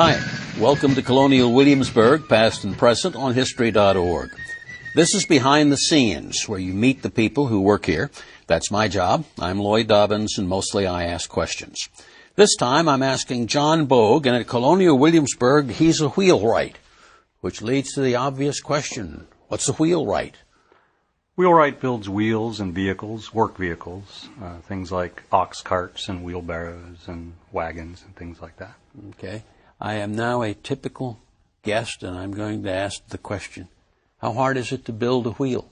Hi, welcome to Colonial Williamsburg, past and present on History.org. This is Behind the Scenes, where you meet the people who work here. That's my job. I'm Lloyd Dobyns, and mostly I ask questions. This time I'm asking John Boag, and at Colonial Williamsburg, he's a wheelwright, which leads to the obvious question what's a wheelwright? Wheelwright builds wheels and vehicles, work vehicles, uh, things like ox carts and wheelbarrows and wagons and things like that. Okay. I am now a typical guest, and I'm going to ask the question How hard is it to build a wheel?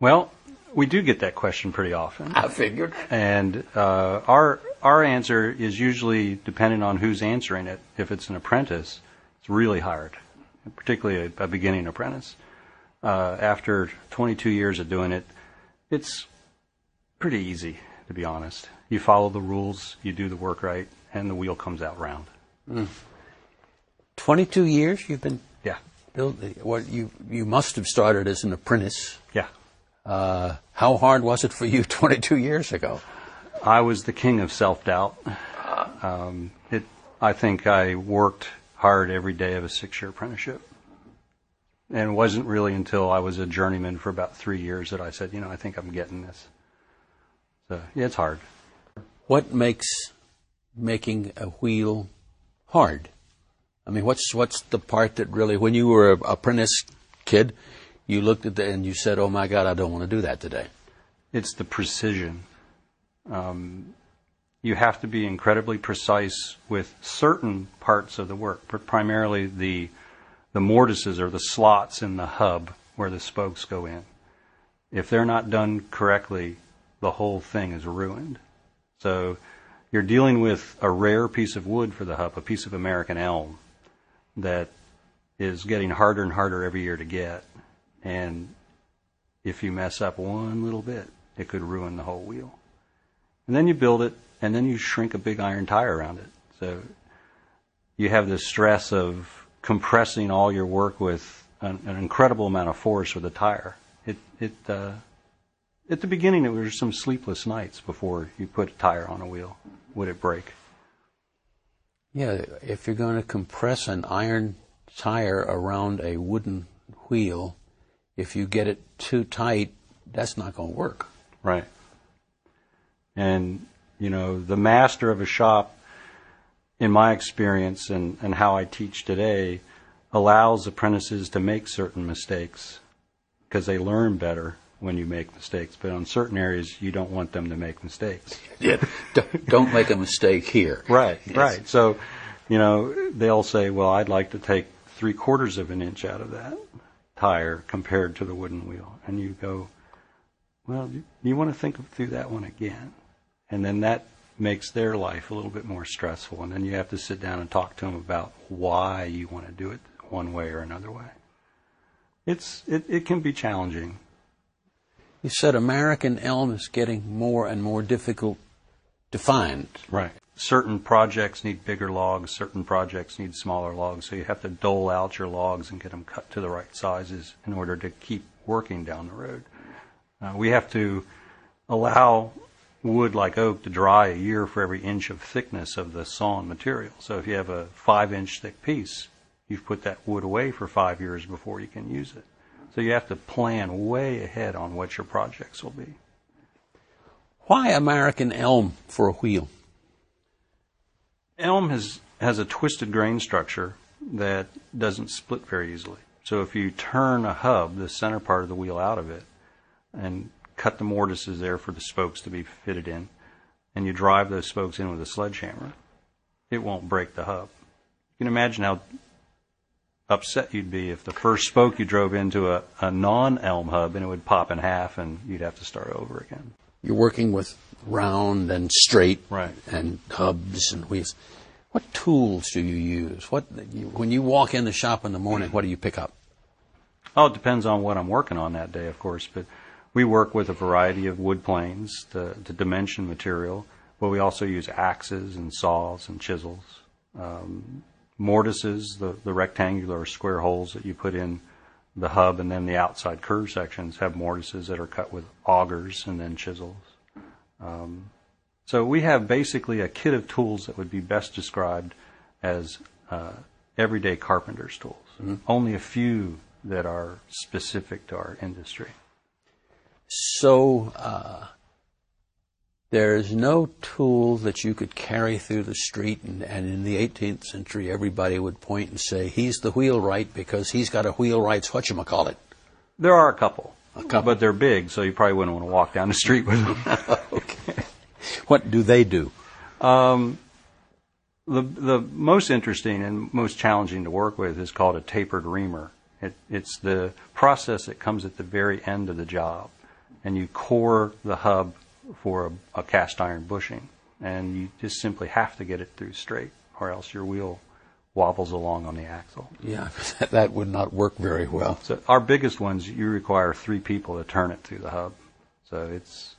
Well, we do get that question pretty often. I figured. And uh, our our answer is usually dependent on who's answering it. If it's an apprentice, it's really hard, particularly a, a beginning apprentice. Uh, after 22 years of doing it, it's pretty easy, to be honest. You follow the rules, you do the work right, and the wheel comes out round. Mm. 22 years you've been yeah. building. What you you must have started as an apprentice. Yeah. Uh, how hard was it for you 22 years ago? I was the king of self doubt. Um, it. I think I worked hard every day of a six year apprenticeship. And it wasn't really until I was a journeyman for about three years that I said, you know, I think I'm getting this. So, yeah, it's hard. What makes making a wheel hard? I mean, what's what's the part that really, when you were an apprentice kid, you looked at it and you said, "Oh my God, I don't want to do that today." It's the precision. Um, you have to be incredibly precise with certain parts of the work, but primarily the the mortises or the slots in the hub where the spokes go in. If they're not done correctly, the whole thing is ruined. So you're dealing with a rare piece of wood for the hub, a piece of American elm that is getting harder and harder every year to get. And if you mess up one little bit, it could ruin the whole wheel. And then you build it, and then you shrink a big iron tire around it. So you have this stress of compressing all your work with an, an incredible amount of force with a tire. It, it, uh, at the beginning, it was some sleepless nights before you put a tire on a wheel. Would it break? Yeah, if you're going to compress an iron tire around a wooden wheel, if you get it too tight, that's not going to work. Right. And, you know, the master of a shop in my experience and, and how I teach today, allows apprentices to make certain mistakes because they learn better when you make mistakes. But on certain areas, you don't want them to make mistakes. Yeah, don't make a mistake here. Right, yes. right. So, you know, they'll say, well, I'd like to take three quarters of an inch out of that tire compared to the wooden wheel. And you go, well, you want to think through that one again. And then that makes their life a little bit more stressful. And then you have to sit down and talk to them about why you want to do it one way or another way. It's, it, it can be challenging. You said American elm is getting more and more difficult to find. Right. Certain projects need bigger logs, certain projects need smaller logs, so you have to dole out your logs and get them cut to the right sizes in order to keep working down the road. Uh, we have to allow wood like oak to dry a year for every inch of thickness of the sawn material. So if you have a five inch thick piece, you've put that wood away for five years before you can use it. So you have to plan way ahead on what your projects will be. Why American elm for a wheel? Elm has, has a twisted grain structure that doesn't split very easily. So if you turn a hub, the center part of the wheel out of it, and cut the mortises there for the spokes to be fitted in, and you drive those spokes in with a sledgehammer, it won't break the hub. You can imagine how upset you'd be if the first spoke you drove into a, a non elm hub and it would pop in half and you'd have to start over again. You're working with round and straight right. and hubs and wheels. What tools do you use? What when you walk in the shop in the morning, what do you pick up? Oh, it depends on what I'm working on that day, of course. But we work with a variety of wood planes to, to dimension material, but we also use axes and saws and chisels. Um, mortises, the, the rectangular or square holes that you put in the hub and then the outside curve sections have mortises that are cut with augers and then chisels. Um, so we have basically a kit of tools that would be best described as uh, everyday carpenter's tools. Only a few that are specific to our industry. So uh, there's no tool that you could carry through the street, and, and in the 18th century, everybody would point and say, "He's the wheelwright because he's got a wheelwright's whatchamacallit." There are a couple, A couple. but they're big, so you probably wouldn't want to walk down the street with them. okay. What do they do? Um, the the most interesting and most challenging to work with is called a tapered reamer. It, it's the process that comes at the very end of the job, and you core the hub for a, a cast iron bushing, and you just simply have to get it through straight, or else your wheel wobbles along on the axle. Yeah, that would not work very well. So our biggest ones, you require three people to turn it through the hub. So it's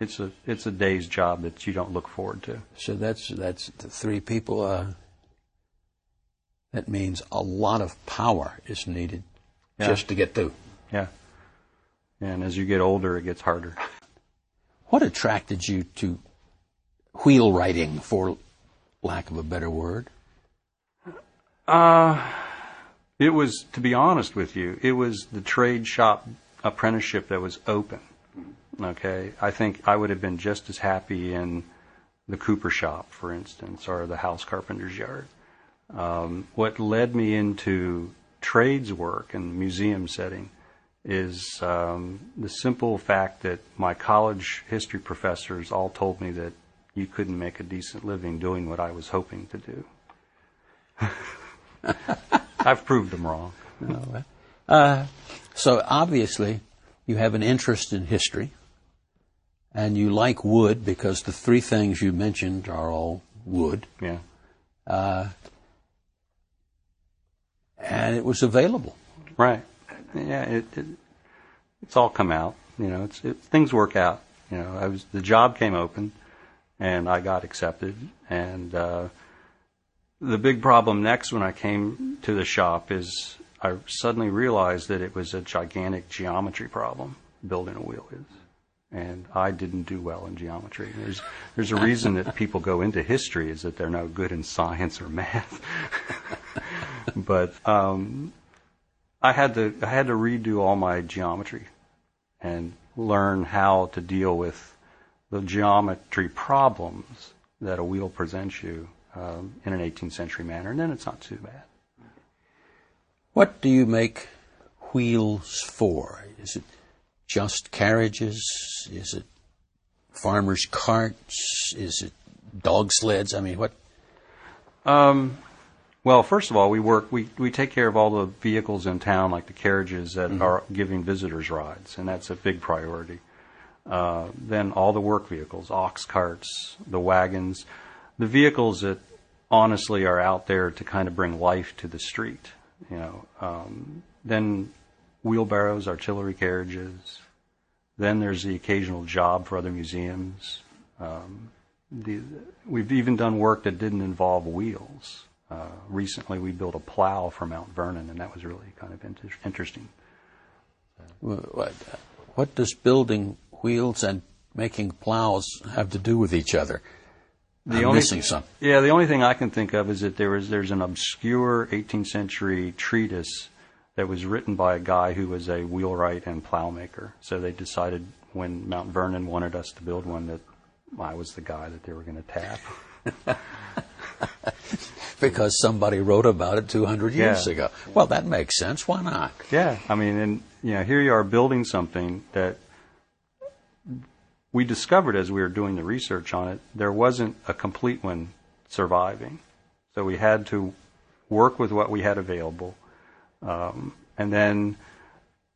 it's a it's a day's job that you don't look forward to. So that's that's the three people. Uh, that means a lot of power is needed Yeah. just to get through. Yeah. And as you get older, it gets harder. What attracted you to wheelwrighting, for lack of a better word? Uh, it was, to be honest with you, it was the trade shop apprenticeship that was open. Okay. I think I would have been just as happy in the Cooper shop, for instance, or the house carpenter's yard. Um, what led me into trades work and museum setting is um, the simple fact that my college history professors all told me that you couldn't make a decent living doing what I was hoping to do. I've proved them wrong. Uh, so obviously, you have an interest in history, and you like wood because the three things you mentioned are all wood, Yeah. and it was available. Right. Yeah. It, it it's all come out. You know, it's it, things work out. You know, I was the job came open, and I got accepted. And uh, the big problem next when I came to the shop is I suddenly realized that it was a gigantic geometry problem building a wheel is. And I didn't do well in geometry. There's there's a reason that people go into history is that they're no good in science or math. but um, I had to I had to redo all my geometry and learn how to deal with the geometry problems that a wheel presents you um, in an 18th century manner, and then it's not too bad. What do you make wheels for? Is it just carriages? Is it farmers' carts? Is it dog sleds? I mean, what? Um, well, first of all, we work we we take care of all the vehicles in town, like the carriages that are giving visitors rides, and that's a big priority. Uh, then all the work vehicles, ox carts, the wagons, the vehicles that honestly are out there to kind of bring life to the street. You know, um, then wheelbarrows, artillery carriages. Then there's the occasional job for other museums. Um, the, we've even done work that didn't involve wheels. Uh, recently, we built a plow for Mount Vernon, and that was really kind of inter- interesting. What, does building wheels and making plows have to do with each other? The I'm only missing some. Yeah, the only thing I can think of is that there was there's an obscure 18th century treatise that was written by a guy who was a wheelwright and plowmaker. So they decided when Mount Vernon wanted us to build one that I was the guy that they were going to tap. Because somebody wrote about it 200 years Yeah. ago. Well, that makes sense. Why not? Yeah, I mean, and you know, here you are building something that we discovered as we were doing the research on it. There wasn't a complete one surviving, so we had to work with what we had available, um, and then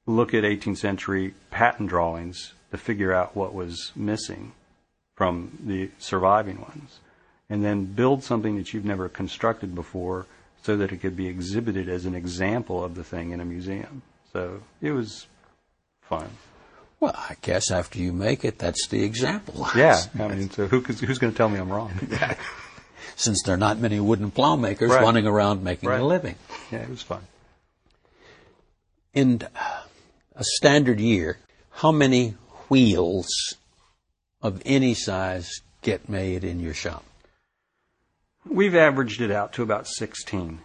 look at 18th century patent drawings to figure out what was missing from the surviving ones, and then build something that you've never constructed before so that it could be exhibited as an example of the thing in a museum. So it was fun. Well, I guess after you make it, that's the example. Yeah, I mean, so who, who's going to tell me I'm wrong? Since there are not many wooden plow makers Right. running around making Right. a living. yeah, it was fun. In uh, a standard year, how many wheels of any size get made in your shop? We've averaged it out to about 16.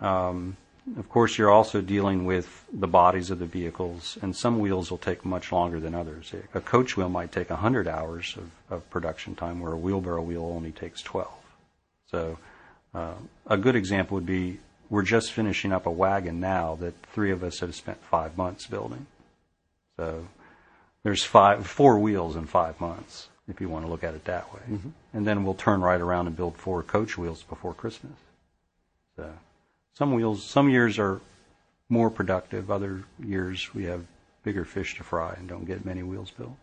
Um, of course, you're also dealing with the bodies of the vehicles, and some wheels will take much longer than others. A coach wheel might take 100 hours of, of production time, where a wheelbarrow wheel only takes 12. So, uh, a good example would be we're just finishing up a wagon now that three of us have spent five months building. So, there's five, four wheels in five months, if you want to look at it that way. Mm-hmm. And then we'll turn right around and build four coach wheels before Christmas. So. Some wheels, some years are more productive. Other years we have bigger fish to fry and don't get many wheels built.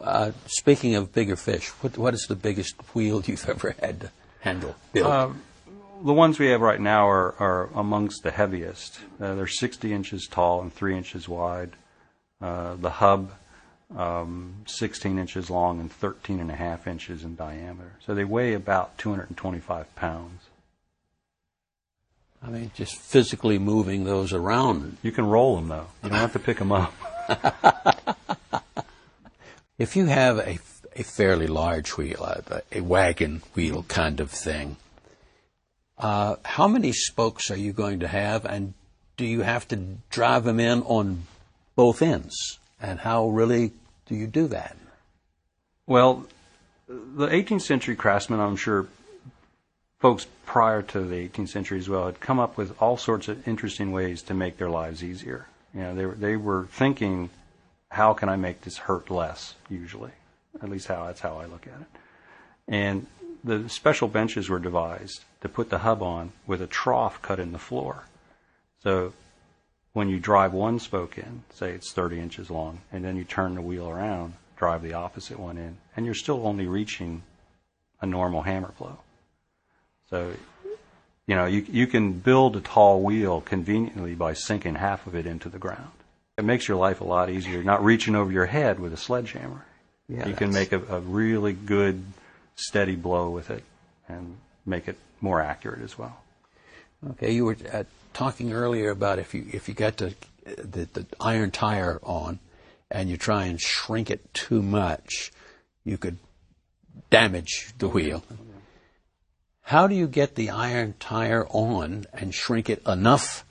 Uh, speaking of bigger fish, what, what is the biggest wheel you've ever had to handle? Build? Uh, the ones we have right now are, are amongst the heaviest. Uh, they're 60 inches tall and 3 inches wide. Uh, the hub, um, 16 inches long and 13 and a half inches in diameter. So they weigh about 225 pounds. I mean, just physically moving those around. You can roll them though. You don't have to pick them up. if you have a, a fairly large wheel, a, a wagon wheel kind of thing, uh, how many spokes are you going to have, and do you have to drive them in on both ends? And how really do you do that? Well, the 18th century craftsmen, I'm sure, folks prior to the 18th century as well had come up with all sorts of interesting ways to make their lives easier. You know, they were, they were thinking, how can I make this hurt less? Usually, at least how that's how I look at it. And the special benches were devised to put the hub on with a trough cut in the floor. So when you drive one spoke in, say it's 30 inches long, and then you turn the wheel around, drive the opposite one in, and you're still only reaching a normal hammer blow. So, you know, you, you can build a tall wheel conveniently by sinking half of it into the ground. It makes your life a lot easier. You're not reaching over your head with a sledgehammer. Yeah, you can make a, a really good, steady blow with it and make it more accurate as well. Okay, you were uh, talking earlier about if you if you got to, the, the iron tire on and you try and shrink it too much, you could damage the wheel. How do you get the iron tire on and shrink it enough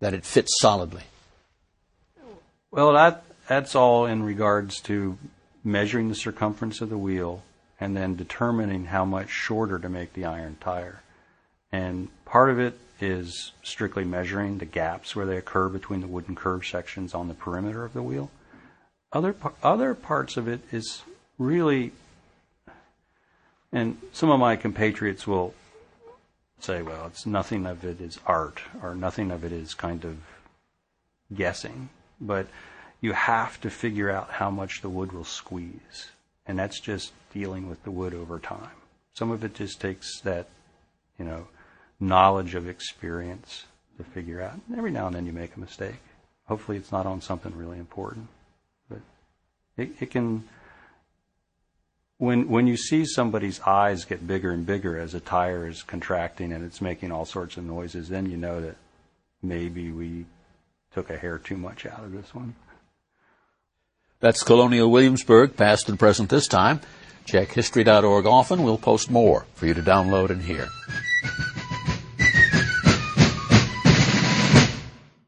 that it fits solidly? Well, that that's all in regards to measuring the circumference of the wheel and then determining how much shorter to make the iron tire. And part of it is strictly measuring the gaps where they occur between the wooden curve sections on the perimeter of the wheel. Other other parts of it is really and some of my compatriots will say, well, it's nothing of it is art or nothing of it is kind of guessing. But you have to figure out how much the wood will squeeze. And that's just dealing with the wood over time. Some of it just takes that, you know, knowledge of experience to figure out. Every now and then you make a mistake. Hopefully it's not on something really important. But it, it can when when you see somebody's eyes get bigger and bigger as a tire is contracting and it's making all sorts of noises, then you know that maybe we took a hair too much out of this one. That's Colonial Williamsburg, past and present this time. Check history.org often. We'll post more for you to download and hear.